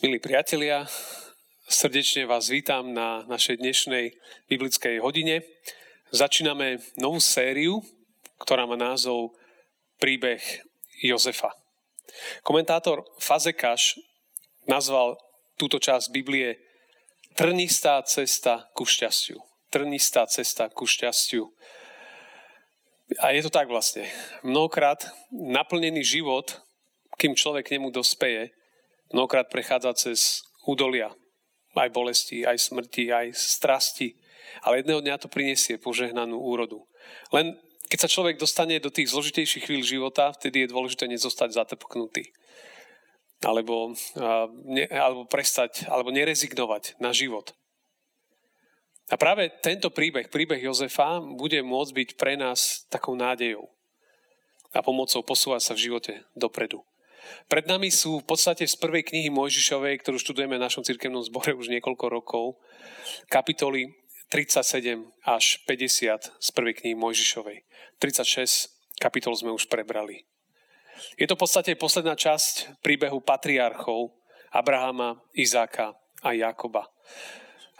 Milí priatelia, srdečne vás vítam na našej dnešnej biblickej hodine. Začíname novú sériu, ktorá má názov Príbeh Jozefa. Komentátor Fazekáš nazval túto časť Biblie Trnistá cesta ku šťastiu. Trnistá cesta ku šťastiu. A je to tak vlastne. Mnohokrát naplnený život, kým človek k nemu dospeje, mnohokrát prechádza cez údolia, aj bolesti, aj smrti, aj strasti, ale jedného dňa to prinesie požehnanú úrodu. Len keď sa človek dostane do tých zložitejších chvíľ života, vtedy je dôležité nezostať zatrpknutý. Alebo, ne, alebo prestať, alebo nerezignovať na život. A práve tento príbeh, príbeh Jozefa, bude môcť byť pre nás takou nádejou a pomocou posúvať sa v živote dopredu. Pred nami sú v podstate z prvej knihy Mojžišovej, ktorú študujeme v našom cirkevnom zbore už niekoľko rokov, kapitoly 37 až 50 z prvej knihy Mojžišovej. 36 kapitol sme už prebrali. Je to v podstate posledná časť príbehu patriarchov Abrahama, Izáka a Jakoba.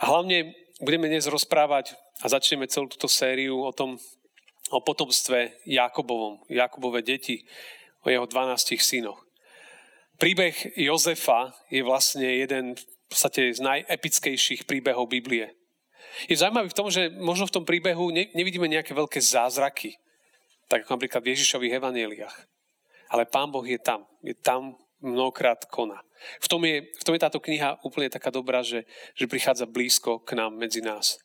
A hlavne budeme dnes rozprávať a začneme celú túto sériu o tom, o potomstve Jakobovom, Jakobove deti, o jeho 12 synoch. Príbeh Jozefa je vlastne jeden v podstate z najepickejších príbehov Biblie. Je zaujímavý v tom, že možno v tom príbehu ne, nevidíme nejaké veľké zázraky, tak ako napríklad v Ježišových evaneliách. Ale Pán Boh je tam. Je tam mnohokrát koná. V tom, je, v tom je táto kniha úplne taká dobrá, že, že prichádza blízko k nám, medzi nás.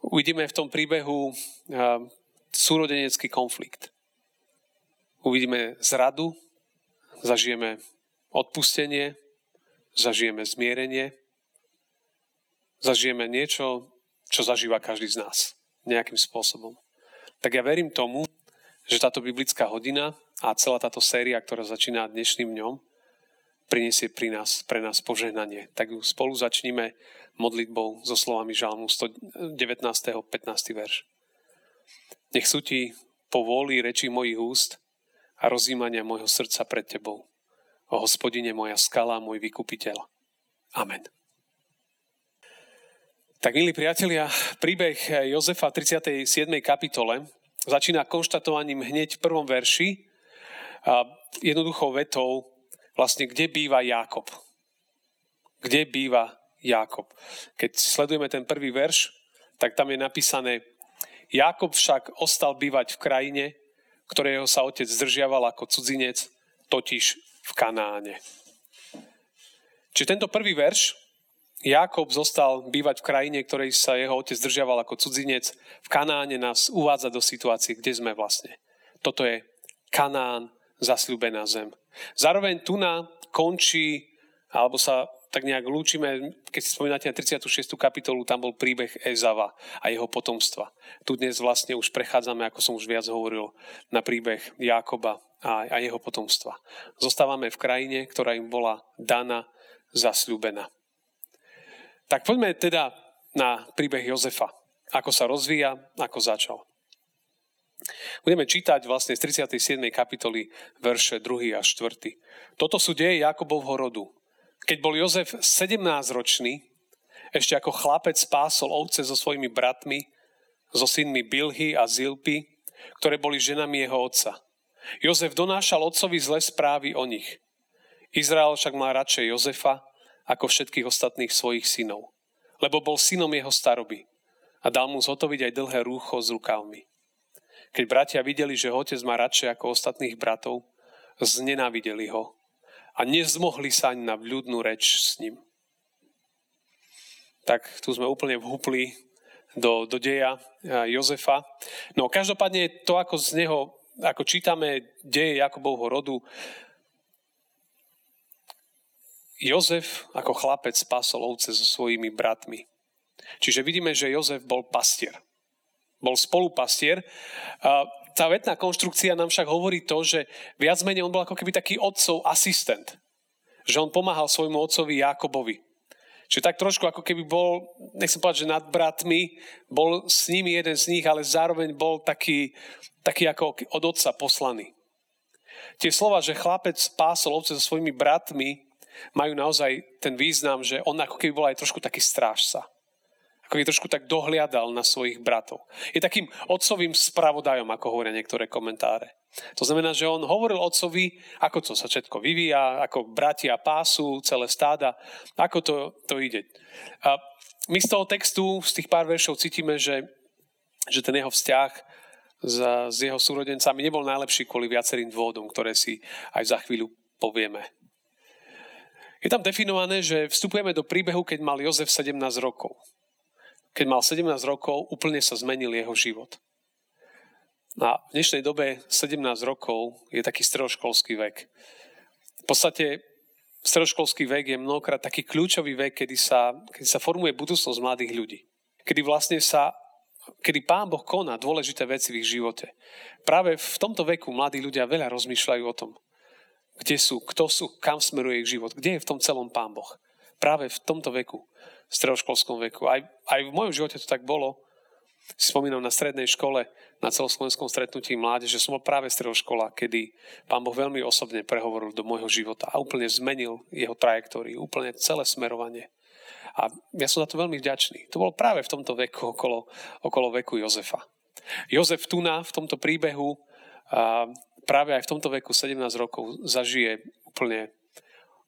Uvidíme v tom príbehu uh, súrodenecký konflikt. Uvidíme zradu, zažijeme odpustenie, zažijeme zmierenie, zažijeme niečo, čo zažíva každý z nás nejakým spôsobom. Tak ja verím tomu, že táto biblická hodina a celá táto séria, ktorá začína dnešným dňom, priniesie pri nás, pre nás požehnanie. Tak ju spolu začníme modlitbou so slovami Žalmu 19. 15. verš. Nech sú ti po vôli reči mojich úst a rozímania môjho srdca pred Tebou. O hospodine moja skala, môj vykupiteľ. Amen. Tak, milí priatelia, príbeh Jozefa v 37. kapitole začína konštatovaním hneď v prvom verši, jednoduchou vetou, vlastne kde býva Jákob. Kde býva Jákob. Keď sledujeme ten prvý verš, tak tam je napísané, Jákob však ostal bývať v krajine, ktorého sa otec zdržiaval ako cudzinec, totiž v Kanáne. Čiže tento prvý verš, Jakob zostal bývať v krajine, ktorej sa jeho otec zdržiaval ako cudzinec. V Kanáne nás uvádza do situácie, kde sme vlastne. Toto je Kanán, zasľúbená zem. Zároveň tu na končí, alebo sa tak nejak lúčime, keď si spomínate na 36. kapitolu, tam bol príbeh Ezava a jeho potomstva. Tu dnes vlastne už prechádzame, ako som už viac hovoril, na príbeh Jákoba a, a jeho potomstva. Zostávame v krajine, ktorá im bola daná, zasľúbená. Tak poďme teda na príbeh Jozefa. Ako sa rozvíja, ako začal. Budeme čítať vlastne z 37. kapitoly verše 2. a 4. Toto sú deje Jakobovho rodu. Keď bol Jozef 17-ročný, ešte ako chlapec pásol ovce so svojimi bratmi, so synmi Bilhy a Zilpy, ktoré boli ženami jeho otca. Jozef donášal otcovi zlé správy o nich. Izrael však mal radšej Jozefa ako všetkých ostatných svojich synov, lebo bol synom jeho staroby a dal mu zhotoviť aj dlhé rúcho s rukavmi. Keď bratia videli, že otec má radšej ako ostatných bratov, znenávideli ho a nezmohli sa ani na vľudnú reč s ním. Tak tu sme úplne vhupli do, do deja Jozefa. No každopádne to, ako z neho, ako čítame deje Jakobovho rodu, Jozef ako chlapec spásol ovce so svojimi bratmi. Čiže vidíme, že Jozef bol pastier. Bol spolupastier tá vetná konštrukcia nám však hovorí to, že viac menej on bol ako keby taký otcov asistent. Že on pomáhal svojmu otcovi Jakobovi. Čiže tak trošku ako keby bol, nechcem povedať, že nad bratmi, bol s nimi jeden z nich, ale zároveň bol taký, taký ako od otca poslaný. Tie slova, že chlapec pásol ovce so svojimi bratmi, majú naozaj ten význam, že on ako keby bol aj trošku taký strážca. Ako keby trošku tak dohliadal na svojich bratov. Je takým otcovým spravodajom, ako hovoria niektoré komentáre. To znamená, že on hovoril otcovi, ako to sa všetko vyvíja, ako bratia pásu, celé stáda, ako to, to ide. A my z toho textu, z tých pár veršov cítime, že, že ten jeho vzťah s, s jeho súrodencami nebol najlepší kvôli viacerým dôvodom, ktoré si aj za chvíľu povieme. Je tam definované, že vstupujeme do príbehu, keď mal Jozef 17 rokov. Keď mal 17 rokov, úplne sa zmenil jeho život. A v dnešnej dobe 17 rokov je taký stredoškolský vek. V podstate stredoškolský vek je mnohokrát taký kľúčový vek, kedy sa, kedy sa formuje budúcnosť mladých ľudí. Kedy vlastne sa kedy Pán Boh koná dôležité veci v ich živote. Práve v tomto veku mladí ľudia veľa rozmýšľajú o tom, kde sú, kto sú, kam smeruje ich život, kde je v tom celom Pán Boh. Práve v tomto veku, v stredoškolskom veku. Aj, aj v mojom živote to tak bolo. Si spomínam na strednej škole, na celoslovenskom stretnutí mládeže, som bol práve stredoškola, kedy Pán Boh veľmi osobne prehovoril do môjho života a úplne zmenil jeho trajektóriu, úplne celé smerovanie. A ja som za to veľmi vďačný. To bolo práve v tomto veku, okolo, okolo veku Jozefa. Jozef Tuna v tomto príbehu práve aj v tomto veku 17 rokov zažije úplne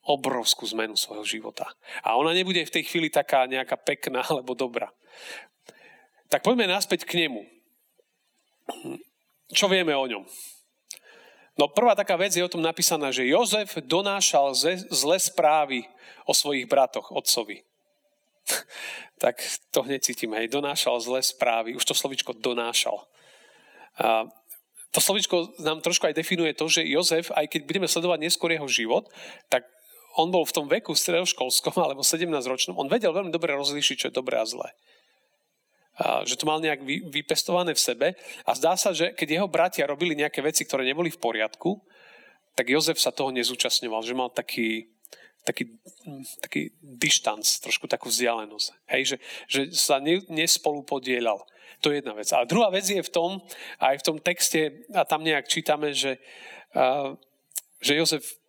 obrovskú zmenu svojho života. A ona nebude v tej chvíli taká nejaká pekná alebo dobrá. Tak poďme naspäť k nemu. Čo vieme o ňom? No prvá taká vec je o tom napísaná, že Jozef donášal zlé správy o svojich bratoch, otcovi. tak to hneď cítim, hej, donášal zlé správy, už to slovičko donášal. A to slovičko nám trošku aj definuje to, že Jozef, aj keď budeme sledovať neskôr jeho život, tak on bol v tom veku stredoškolskom alebo 17-ročnom, on vedel veľmi dobre rozlíšiť, čo je dobré a zlé. A, že to mal nejak vy, vypestované v sebe a zdá sa, že keď jeho bratia robili nejaké veci, ktoré neboli v poriadku, tak Jozef sa toho nezúčastňoval, že mal taký, taký, taký dištanc, trošku takú vzdialenosť. Hej, že, že sa ne, nespolu. To je jedna vec. A druhá vec je v tom, aj v tom texte, a tam nejak čítame, že, uh, že Jozef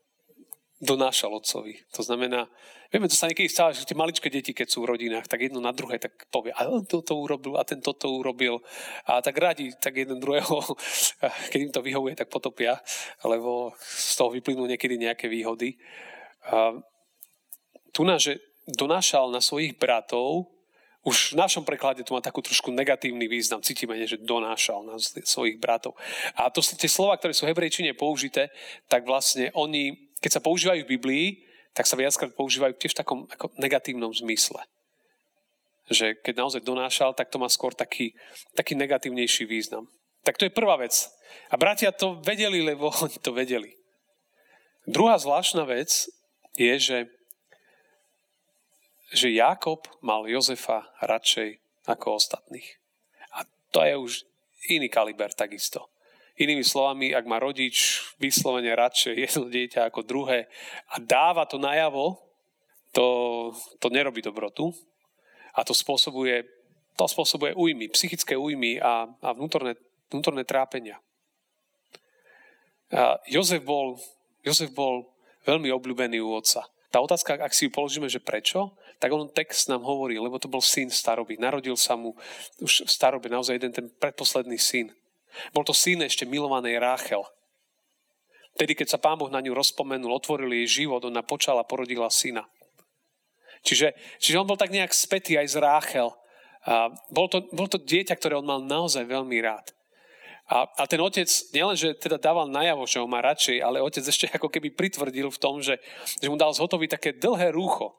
donášal otcovi. To znamená, vieme, to sa niekedy stáva, že tie maličké deti, keď sú v rodinách, tak jedno na druhé tak povie, a on toto urobil, a ten toto urobil. A tak radi, tak jeden druhého, keď im to vyhovuje, tak potopia, lebo z toho vyplynú niekedy nejaké výhody. Tu na, že donášal na svojich bratov, už v našom preklade to má takú trošku negatívny význam. Cítime, že donášal na svojich bratov. A to tie slova, ktoré sú v hebrejčine použité, tak vlastne oni, keď sa používajú v Biblii, tak sa viackrát používajú tiež v takom ako negatívnom zmysle. Že keď naozaj donášal, tak to má skôr taký, taký negatívnejší význam. Tak to je prvá vec. A bratia to vedeli, lebo oni to vedeli. Druhá zvláštna vec je, že, že Jakob mal Jozefa radšej ako ostatných. A to je už iný kaliber takisto. Inými slovami, ak má rodič vyslovene radšej jedno dieťa ako druhé a dáva to najavo, to, to nerobí dobrotu a to spôsobuje, to spôsobuje újmy, psychické újmy a, a vnútorné, vnútorné trápenia. A Jozef bol, Jozef bol veľmi obľúbený u otca. Tá otázka, ak si ju položíme, že prečo, tak on text nám hovorí, lebo to bol syn staroby. Narodil sa mu už v starobe naozaj jeden ten predposledný syn. Bol to syn ešte milovanej Ráchel. Tedy, keď sa pán Boh na ňu rozpomenul, otvoril jej život, ona počala, porodila syna. Čiže, čiže on bol tak nejak spätý aj z Ráchel. A bol, to, bol to dieťa, ktoré on mal naozaj veľmi rád. A, a ten otec nielenže teda dával najavo, že ho má radšej, ale otec ešte ako keby pritvrdil v tom, že, že mu dal zhotoviť také dlhé rúcho.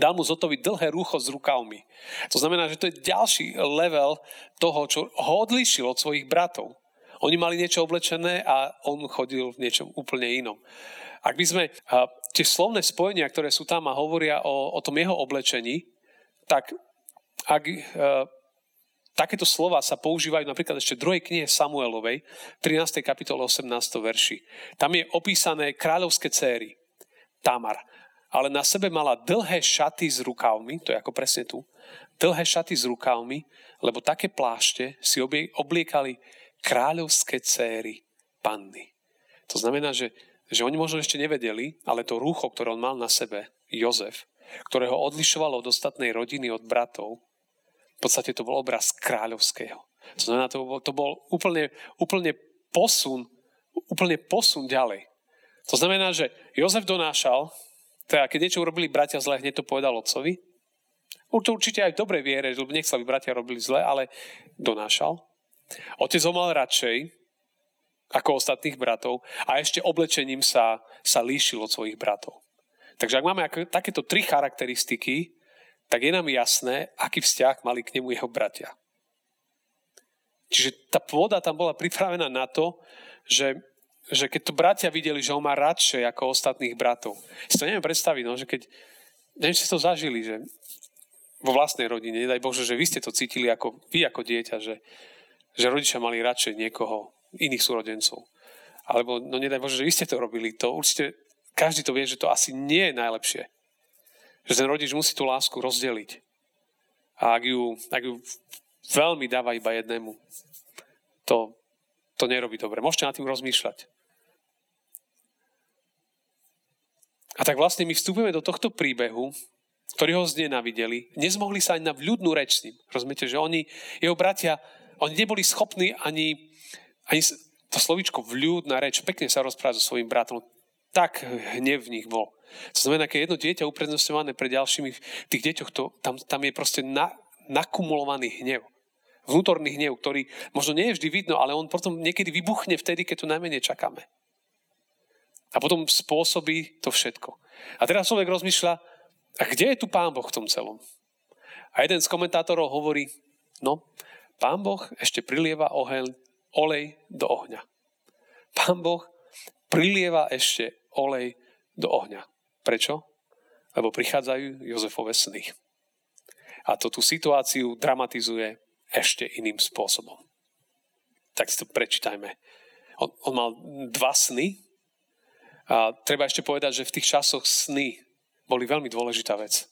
Dal mu zhotoviť dlhé rúcho s rukavmi. To znamená, že to je ďalší level toho, čo ho odlíšil od svojich bratov. Oni mali niečo oblečené a on chodil v niečom úplne inom. Ak by sme a, tie slovné spojenia, ktoré sú tam a hovoria o, o tom jeho oblečení, tak ak a, Takéto slova sa používajú napríklad ešte v druhej knihe Samuelovej, 13. kapitole 18. verši. Tam je opísané kráľovské céry, Tamar. Ale na sebe mala dlhé šaty s rukavmi, to je ako presne tu, dlhé šaty s rukavmi, lebo také plášte si obliekali kráľovské céry panny. To znamená, že že oni možno ešte nevedeli, ale to rúcho, ktoré on mal na sebe, Jozef, ktoré ho odlišovalo od ostatnej rodiny, od bratov, v podstate to bol obraz kráľovského. To znamená, to bol, to bol úplne, úplne posun, úplne posun ďalej. To znamená, že Jozef donášal, teda keď niečo urobili bratia zle, hneď to povedal otcovi. To určite aj v dobrej viere, lebo nechcel, aby bratia robili zle, ale donášal. Otec ho mal radšej ako ostatných bratov a ešte oblečením sa, sa líšil od svojich bratov. Takže ak máme takéto tri charakteristiky, tak je nám jasné, aký vzťah mali k nemu jeho bratia. Čiže tá pôda tam bola pripravená na to, že, že keď to bratia videli, že ho má radšej ako ostatných bratov. Si to neviem predstaviť, no, že keď, neviem, ste to zažili, že vo vlastnej rodine, nedaj Bože, že vy ste to cítili ako, vy ako dieťa, že, že rodičia mali radšej niekoho, iných súrodencov. Alebo, no nedaj Bože, že vy ste to robili, to určite, každý to vie, že to asi nie je najlepšie. Že ten rodič musí tú lásku rozdeliť. A ak ju, ak ju veľmi dáva iba jednému, to, to nerobí dobre. Môžete nad tým rozmýšľať. A tak vlastne my vstupujeme do tohto príbehu, ktorí ho znenavideli, nezmohli sa ani na vľudnú reč s ním. Rozumiete, že oni, jeho bratia, oni neboli schopní ani, ani to slovičko vľúdna reč, pekne sa rozprávať so svojím bratom. Tak hnev v nich bol. To znamená, keď jedno dieťa uprednostňované pre ďalšími, v tých deťoch, to, tam, tam je proste na, nakumulovaný hnev vnútorný hnev, ktorý možno nie je vždy vidno, ale on potom niekedy vybuchne vtedy, keď to najmenej čakáme. A potom spôsobí to všetko. A teraz človek rozmýšľa, a kde je tu Pán Boh v tom celom? A jeden z komentátorov hovorí, no, Pán Boh ešte prilieva oheň, olej do ohňa. Pán Boh prilieva ešte olej do ohňa. Prečo? Lebo prichádzajú Jozefove sny. A to tú situáciu dramatizuje ešte iným spôsobom. Tak si to prečítajme. On, on mal dva sny a treba ešte povedať, že v tých časoch sny boli veľmi dôležitá vec.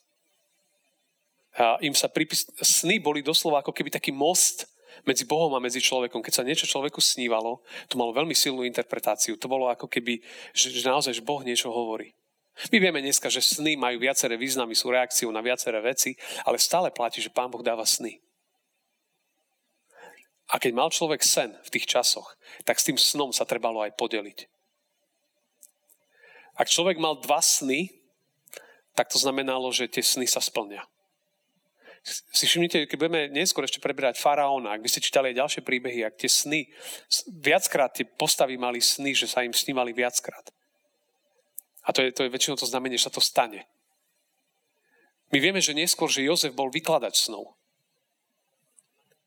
A im sa pripis... Sny boli doslova ako keby taký most medzi Bohom a medzi človekom. Keď sa niečo človeku snívalo, to malo veľmi silnú interpretáciu. To bolo ako keby, že, že naozaj že Boh niečo hovorí. My vieme dneska, že sny majú viaceré významy, sú reakciou na viaceré veci, ale stále platí, že Pán Boh dáva sny. A keď mal človek sen v tých časoch, tak s tým snom sa trebalo aj podeliť. Ak človek mal dva sny, tak to znamenalo, že tie sny sa splnia. Si všimnite, keď budeme neskôr ešte preberať faraóna, ak by ste čítali aj ďalšie príbehy, ak tie sny, viackrát tie postavy mali sny, že sa im snívali viackrát. A to je, to je väčšinou to znamenie, že sa to stane. My vieme, že neskôr, že Jozef bol vykladač snov.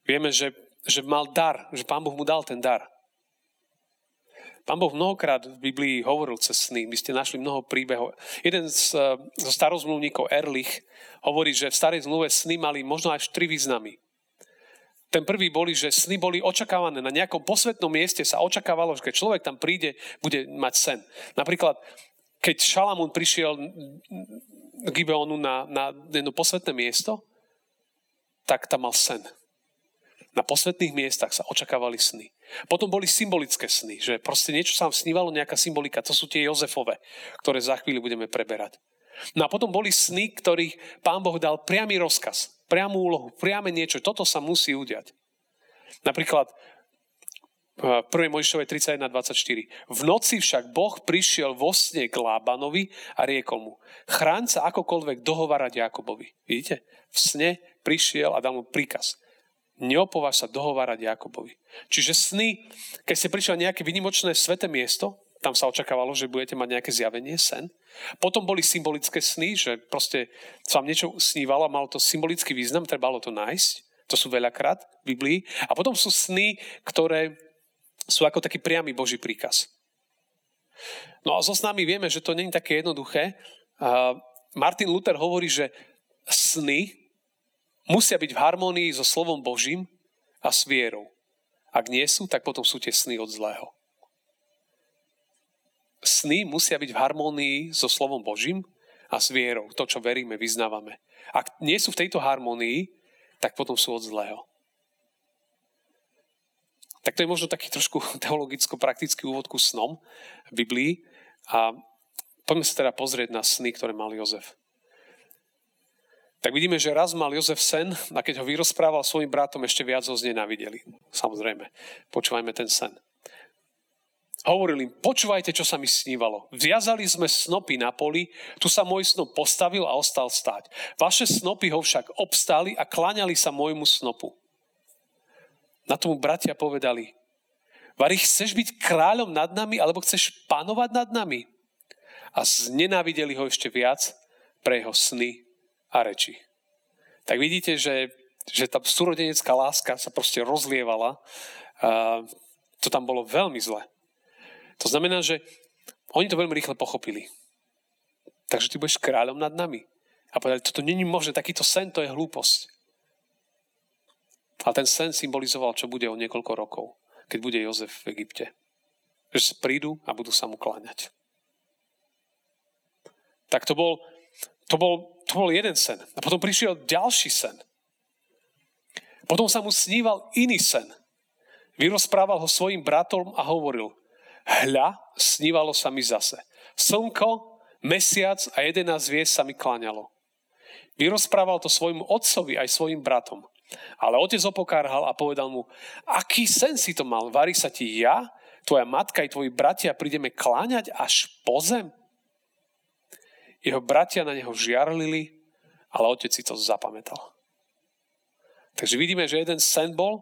Vieme, že že mal dar, že Pán Boh mu dal ten dar. Pán Boh mnohokrát v Biblii hovoril cez sny. Vy ste našli mnoho príbehov. Jeden z, zo starozmluvníkov Erlich hovorí, že v starej zmluve sny mali možno až tri významy. Ten prvý boli, že sny boli očakávané. Na nejakom posvetnom mieste sa očakávalo, že keď človek tam príde, bude mať sen. Napríklad, keď Šalamún prišiel k Gibeonu na, na jedno posvetné miesto, tak tam mal sen na posvetných miestach sa očakávali sny. Potom boli symbolické sny, že proste niečo sa snívalo, nejaká symbolika. To sú tie Jozefové, ktoré za chvíľu budeme preberať. No a potom boli sny, ktorých pán Boh dal priamy rozkaz, priamú úlohu, priame niečo. Toto sa musí udiať. Napríklad v 1. Mojžišovej 31.24. V noci však Boh prišiel vo sne k Lábanovi a riekol mu, chráň sa akokoľvek dohovárať Jakobovi. Vidíte? V sne prišiel a dal mu príkaz neopováž sa dohovárať Jakobovi. Čiže sny, keď ste prišli na nejaké vynimočné sveté miesto, tam sa očakávalo, že budete mať nejaké zjavenie, sen. Potom boli symbolické sny, že proste sa vám niečo snívalo a malo to symbolický význam, trebalo to nájsť. To sú veľakrát v Biblii. A potom sú sny, ktoré sú ako taký priamy Boží príkaz. No a so snami vieme, že to není také jednoduché. Martin Luther hovorí, že sny musia byť v harmonii so slovom Božím a s vierou. Ak nie sú, tak potom sú tie sny od zlého. Sny musia byť v harmonii so slovom Božím a s vierou, to, čo veríme, vyznávame. Ak nie sú v tejto harmonii, tak potom sú od zlého. Tak to je možno taký trošku teologicko-praktický úvod ku snom v Biblii, A poďme sa teda pozrieť na sny, ktoré mal Jozef. Tak vidíme, že raz mal Jozef sen a keď ho vyrozprával svojim bratom, ešte viac ho znenávideli. Samozrejme, počúvajme ten sen. Hovoril im, počúvajte, čo sa mi snívalo. Viazali sme snopy na poli, tu sa môj snop postavil a ostal stáť. Vaše snopy ho však obstáli a klaňali sa môjmu snopu. Na tomu bratia povedali, Vary, chceš byť kráľom nad nami, alebo chceš panovať nad nami? A znenávideli ho ešte viac pre jeho sny a reči. Tak vidíte, že, že tá súrodenecká láska sa proste rozlievala. A to tam bolo veľmi zle. To znamená, že oni to veľmi rýchle pochopili. Takže ty budeš kráľom nad nami. A povedali, toto není možné, takýto sen, to je hlúposť. A ten sen symbolizoval, čo bude o niekoľko rokov, keď bude Jozef v Egypte. Že prídu a budú sa mu kláňať. Tak to bol, to bol, to bol jeden sen. A potom prišiel ďalší sen. Potom sa mu sníval iný sen. Vyrozprával ho svojim bratom a hovoril – Hľa, snívalo sa mi zase. Slnko, mesiac a jedenáct hviezd sa mi kláňalo. Vyrozprával to svojmu otcovi aj svojim bratom. Ale otec opokárhal a povedal mu, aký sen si to mal? Varí sa ti ja, tvoja matka i tvoji bratia prídeme kláňať až po zem? Jeho bratia na neho žiarlili, ale otec si to zapamätal. Takže vidíme, že jeden sen bol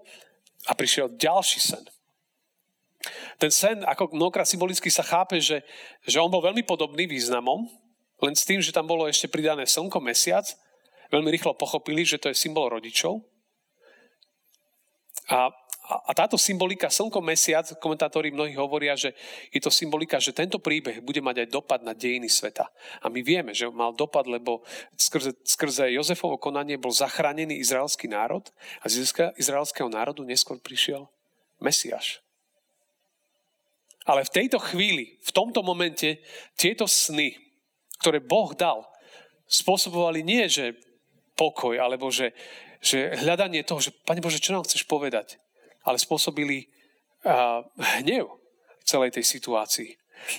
a prišiel ďalší sen. Ten sen, ako mnohokrát symbolicky sa chápe, že, že on bol veľmi podobný významom, len s tým, že tam bolo ešte pridané slnko, mesiac, veľmi rýchlo pochopili, že to je symbol rodičov. A, a, táto symbolika slnko, mesiac, komentátori mnohí hovoria, že je to symbolika, že tento príbeh bude mať aj dopad na dejiny sveta. A my vieme, že mal dopad, lebo skrze, skrze Jozefovo konanie bol zachránený izraelský národ a z izraelského národu neskôr prišiel Mesiáš. Ale v tejto chvíli, v tomto momente, tieto sny, ktoré Boh dal, spôsobovali nie, že pokoj, alebo že, že hľadanie toho, že Pane Bože, čo nám chceš povedať, ale spôsobili uh, hnev celej tej situácii.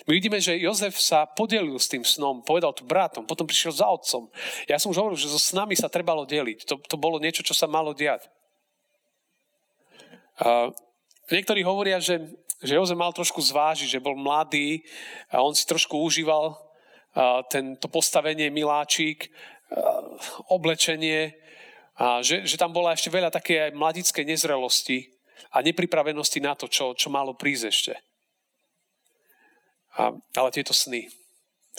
My vidíme, že Jozef sa podelil s tým snom, povedal to bratom, potom prišiel za otcom. Ja som už hovoril, že so snami sa trebalo deliť. To, to bolo niečo, čo sa malo diať. Uh, niektorí hovoria, že že Jozef mal trošku zvážiť, že bol mladý a on si trošku užíval tento postavenie miláčik, oblečenie a že, že tam bola ešte veľa také aj mladické nezrelosti a nepripravenosti na to, čo, čo malo prísť ešte. A, ale tieto sny,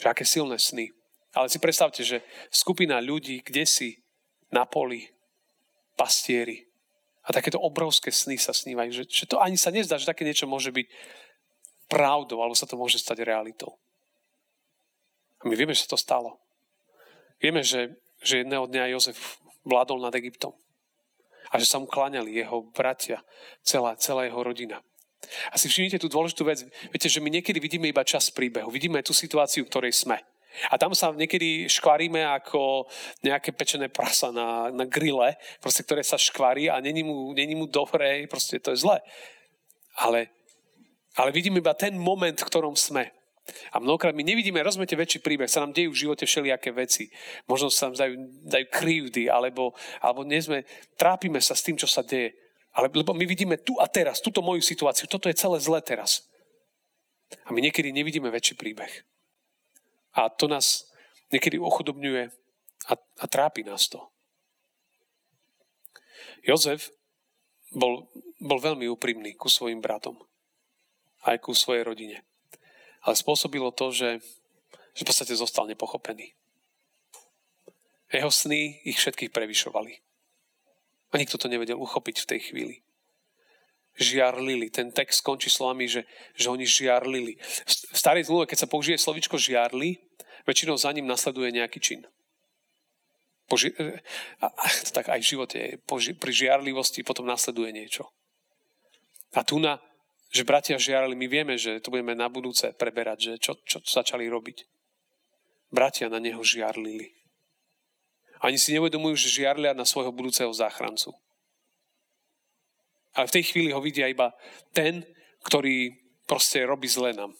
že aké silné sny. Ale si predstavte, že skupina ľudí, kde si na poli, pastieri, a takéto obrovské sny sa snívajú, že, že to ani sa nezdá, že také niečo môže byť pravdou, alebo sa to môže stať realitou. A my vieme, že sa to stalo. Vieme, že, že jedného dňa Jozef vládol nad Egyptom. A že sa mu kláňali jeho bratia, celá, celá jeho rodina. A si všimnite tú dôležitú vec. Viete, že my niekedy vidíme iba čas príbehu. Vidíme tú situáciu, v ktorej sme. A tam sa niekedy škvaríme ako nejaké pečené prasa na, na grille, proste, ktoré sa škvarí a není mu, není mu dobré, proste to je zle. Ale, ale vidíme iba ten moment, v ktorom sme. A mnohokrát my nevidíme, rozumete, väčší príbeh, sa nám dejú v živote všelijaké veci. Možno sa nám dajú, dajú krivdy, alebo, alebo nie sme, trápime sa s tým, čo sa deje. Ale, lebo my vidíme tu a teraz, túto moju situáciu, toto je celé zlé teraz. A my niekedy nevidíme väčší príbeh. A to nás niekedy ochudobňuje a, a trápi nás to. Jozef bol, bol veľmi úprimný ku svojim bratom. Aj ku svojej rodine. Ale spôsobilo to, že, že v podstate zostal nepochopený. Jeho sny ich všetkých prevyšovali. A nikto to nevedel uchopiť v tej chvíli. Žiarlili. Ten text skončí slovami, že, že oni žiarlili. V starej zmluve, keď sa použije slovičko žiarli, väčšinou za ním nasleduje nejaký čin. Poži- a, a, tak aj v živote poži- pri žiarlivosti potom nasleduje niečo. A tu na, že bratia žiarli, my vieme, že to budeme na budúce preberať, že čo, čo začali robiť. Bratia na neho žiarlili. Ani si neuvedomujú, že žiarlia na svojho budúceho záchrancu. Ale v tej chvíli ho vidia iba ten, ktorý proste robí zle nám.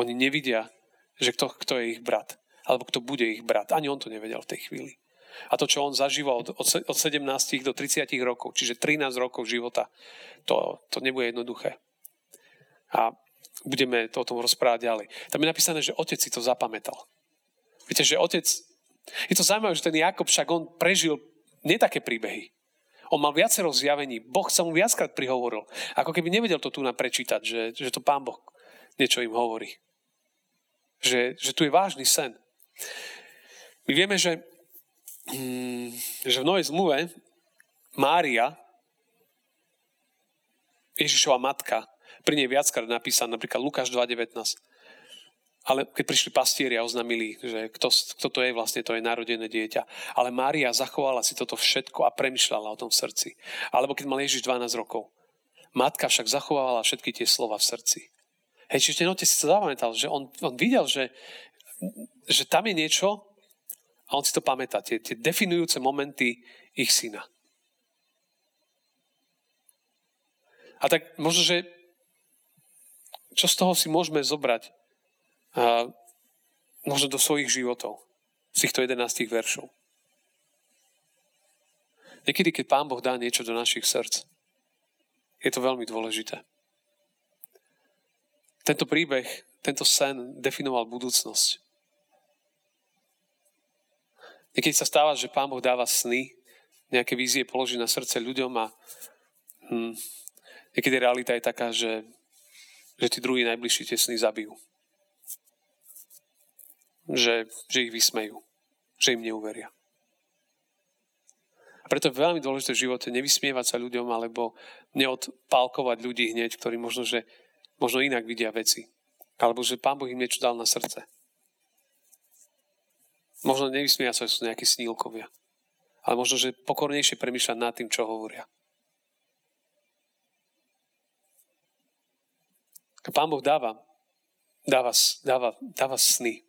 Oni nevidia že kto, kto je ich brat, alebo kto bude ich brat. Ani on to nevedel v tej chvíli. A to, čo on zažíval od, od 17 do 30 rokov, čiže 13 rokov života, to, to nebude jednoduché. A budeme to o tom rozprávať ďalej. Tam je napísané, že otec si to zapamätal. Viete, že otec... Je to zaujímavé, že ten Jakob však on prežil nie také príbehy. On mal viacero zjavení. Boh sa mu viackrát prihovoril. Ako keby nevedel to tu naprečítať, že, že to pán Boh niečo im hovorí. Že, že tu je vážny sen. My vieme, že, mm, že v Novej zmluve Mária, Ježišova matka, pri nej viackrát napísané, napríklad Lukáš 2.19, ale keď prišli pastieri a oznámili, že kto, kto to je vlastne, to je narodené dieťa. Ale Mária zachovala si toto všetko a premyšľala o tom v srdci. Alebo keď mal Ježiš 12 rokov. Matka však zachovávala všetky tie slova v srdci. Hej, čiže ten otec to zapamätal, že on, on videl, že, že tam je niečo a on si to pamätá. Tie, tie definujúce momenty ich syna. A tak možno, že čo z toho si môžeme zobrať a možno do svojich životov, z týchto 11 veršov. Niekedy, keď Pán Boh dá niečo do našich srdc, je to veľmi dôležité. Tento príbeh, tento sen definoval budúcnosť. Niekedy sa stáva, že Pán Boh dáva sny, nejaké vízie položí na srdce ľuďom a hm, niekedy realita je taká, že, že tí druhí najbližší tie sny zabijú že, že ich vysmejú, že im neuveria. A preto je veľmi dôležité v živote nevysmievať sa ľuďom alebo neodpálkovať ľudí hneď, ktorí možno, že, možno inak vidia veci. Alebo že Pán Boh im niečo dal na srdce. Možno nevysmievať sa, že sú nejakí snílkovia. Ale možno, že pokornejšie premýšľať nad tým, čo hovoria. Pán Boh dáva, dáva, dáva, dáva sny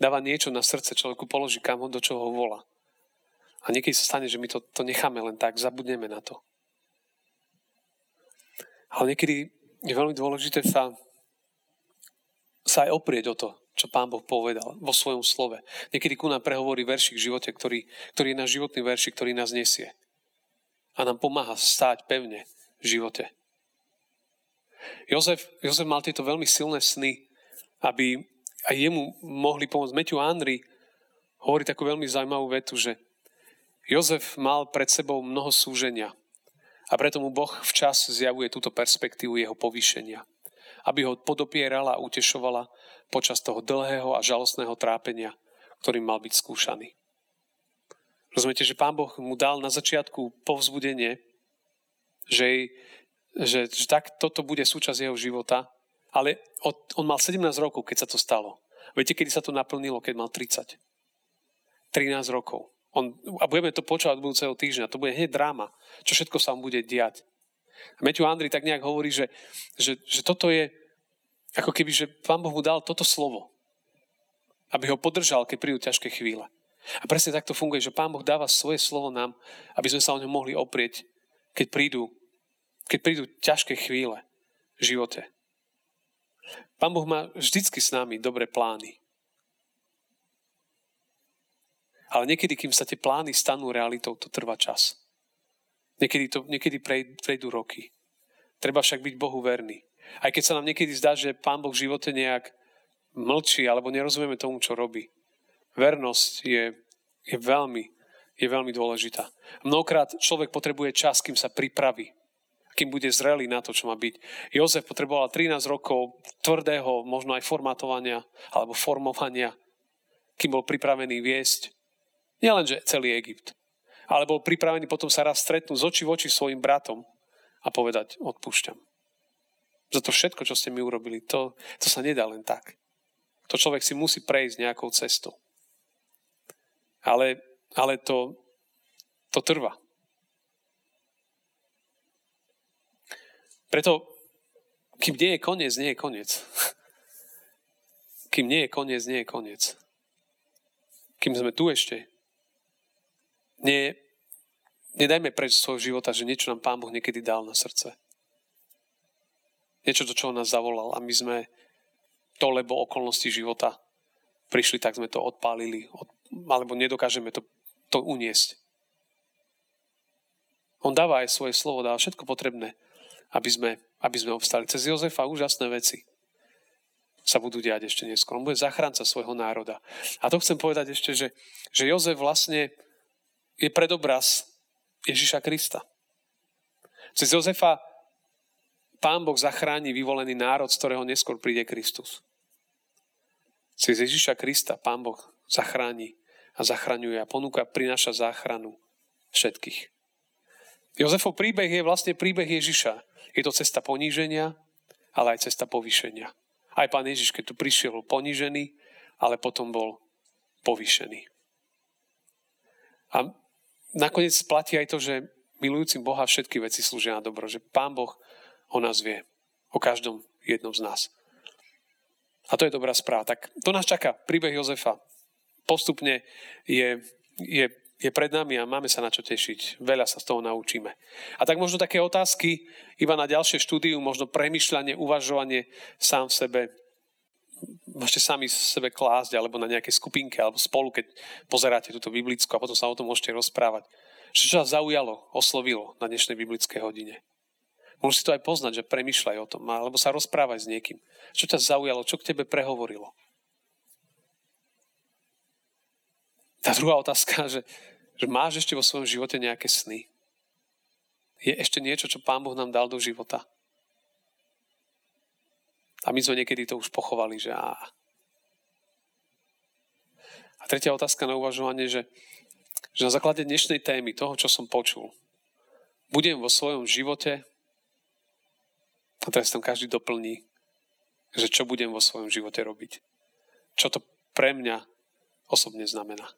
dáva niečo na srdce, človeku položí kam ho, do čoho ho volá. A niekedy sa stane, že my to, to necháme len tak, zabudneme na to. Ale niekedy je veľmi dôležité sa, sa aj oprieť o to, čo Pán Boh povedal vo svojom slove. Niekedy ku nám prehovorí veršik v živote, ktorý, ktorý je náš životný veršik, ktorý nás nesie. A nám pomáha stáť pevne v živote. Jozef, Jozef mal tieto veľmi silné sny, aby, a jemu mohli pomôcť. Matthew Henry hovorí takú veľmi zaujímavú vetu, že Jozef mal pred sebou mnoho súženia a preto mu Boh včas zjavuje túto perspektívu jeho povýšenia, aby ho podopierala a utešovala počas toho dlhého a žalostného trápenia, ktorým mal byť skúšaný. Rozumiete, že Pán Boh mu dal na začiatku povzbudenie, že, že, že tak toto bude súčasť jeho života ale od, on mal 17 rokov, keď sa to stalo. Viete, kedy sa to naplnilo, keď mal 30? 13 rokov. On, a budeme to počúvať od budúceho týždňa. To bude hneď dráma, čo všetko sa mu bude diať. A Matthew Andri tak nejak hovorí, že, že, že toto je ako keby, že pán Boh mu dal toto slovo. Aby ho podržal, keď prídu ťažké chvíle. A presne takto funguje, že pán Boh dáva svoje slovo nám, aby sme sa o ňom mohli oprieť, keď prídu, keď prídu ťažké chvíle v živote. Pán Boh má vždycky s nami dobré plány. Ale niekedy, kým sa tie plány stanú realitou, to trvá čas. Niekedy, to, niekedy prejdú roky. Treba však byť Bohu verný. Aj keď sa nám niekedy zdá, že Pán Boh v živote nejak mlčí alebo nerozumieme tomu, čo robí. Vernosť je, je, veľmi, je veľmi dôležitá. Mnohokrát človek potrebuje čas, kým sa pripraví kým bude zrelý na to, čo má byť. Jozef potreboval 13 rokov tvrdého, možno aj formatovania alebo formovania, kým bol pripravený viesť nielenže celý Egypt, ale bol pripravený potom sa raz stretnúť z očí v oči svojim bratom a povedať, odpúšťam. Za to všetko, čo ste mi urobili, to, to sa nedá len tak. To človek si musí prejsť nejakou cestou. Ale, ale to, to trvá. Preto, kým nie je koniec, nie je koniec. Kým nie je koniec, nie je koniec. Kým sme tu ešte, nie, nedajme preč svojho života, že niečo nám Pán Boh niekedy dal na srdce. Niečo, do čoho nás zavolal a my sme to, lebo okolnosti života prišli, tak sme to odpálili, od, alebo nedokážeme to, to uniesť. On dáva aj svoje slovo, dáva všetko potrebné, aby sme, aby sme obstali. Cez Jozefa úžasné veci sa budú diať ešte neskôr. On bude zachránca svojho národa. A to chcem povedať ešte, že, že Jozef vlastne je predobraz Ježiša Krista. Cez Jozefa Pán Boh zachráni vyvolený národ, z ktorého neskôr príde Kristus. Cez Ježiša Krista Pán Boh zachráni a zachraňuje a ponúka, prináša záchranu všetkých. Jozefov príbeh je vlastne príbeh Ježiša. Je to cesta poníženia, ale aj cesta povýšenia. Aj pán Ježiš, keď tu prišiel, bol ponížený, ale potom bol povýšený. A nakoniec platí aj to, že milujúcim Boha všetky veci slúžia na dobro. Že Pán Boh o nás vie. O každom jednom z nás. A to je dobrá správa. Tak to nás čaká. Príbeh Jozefa postupne je, je, je pred nami a máme sa na čo tešiť. Veľa sa z toho naučíme. A tak možno také otázky iba na ďalšie štúdium, možno premyšľanie, uvažovanie sám v sebe. Môžete sami sebe klásť alebo na nejakej skupinke alebo spolu, keď pozeráte túto biblickú a potom sa o tom môžete rozprávať. Čo vás zaujalo, oslovilo na dnešnej biblickej hodine? Môžeš si to aj poznať, že premyšľaj o tom, alebo sa rozprávaj s niekým. Čo ťa zaujalo, čo k tebe prehovorilo. Tá druhá otázka, že, že máš ešte vo svojom živote nejaké sny? Je ešte niečo, čo Pán Boh nám dal do života? A my sme niekedy to už pochovali, že á. A tretia otázka na uvažovanie, že, že na základe dnešnej témy, toho, čo som počul, budem vo svojom živote a teraz tam každý doplní, že čo budem vo svojom živote robiť. Čo to pre mňa osobne znamená.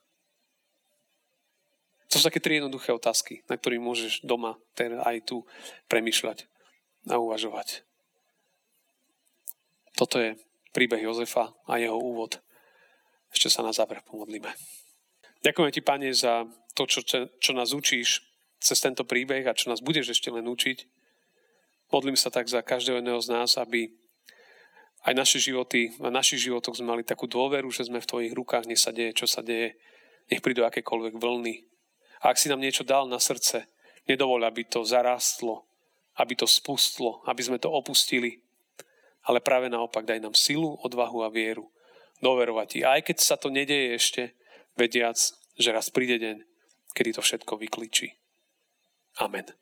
To sú také tri jednoduché otázky, na ktorých môžeš doma aj tu premyšľať a uvažovať. Toto je príbeh Jozefa a jeho úvod. Ešte sa na záver pomodlíme. Ďakujem ti, Pane, za to, čo, čo nás učíš cez tento príbeh a čo nás budeš ešte len učiť. Modlím sa tak za každého jedného z nás, aby aj naše životy, na našich životoch sme mali takú dôveru, že sme v tvojich rukách, nech sa deje, čo sa deje, nech prídu akékoľvek vlny. A ak si nám niečo dal na srdce, nedovol, aby to zarástlo, aby to spustlo, aby sme to opustili, ale práve naopak daj nám silu, odvahu a vieru doverovať ti. Aj keď sa to nedeje ešte, vediac, že raz príde deň, kedy to všetko vykličí. Amen.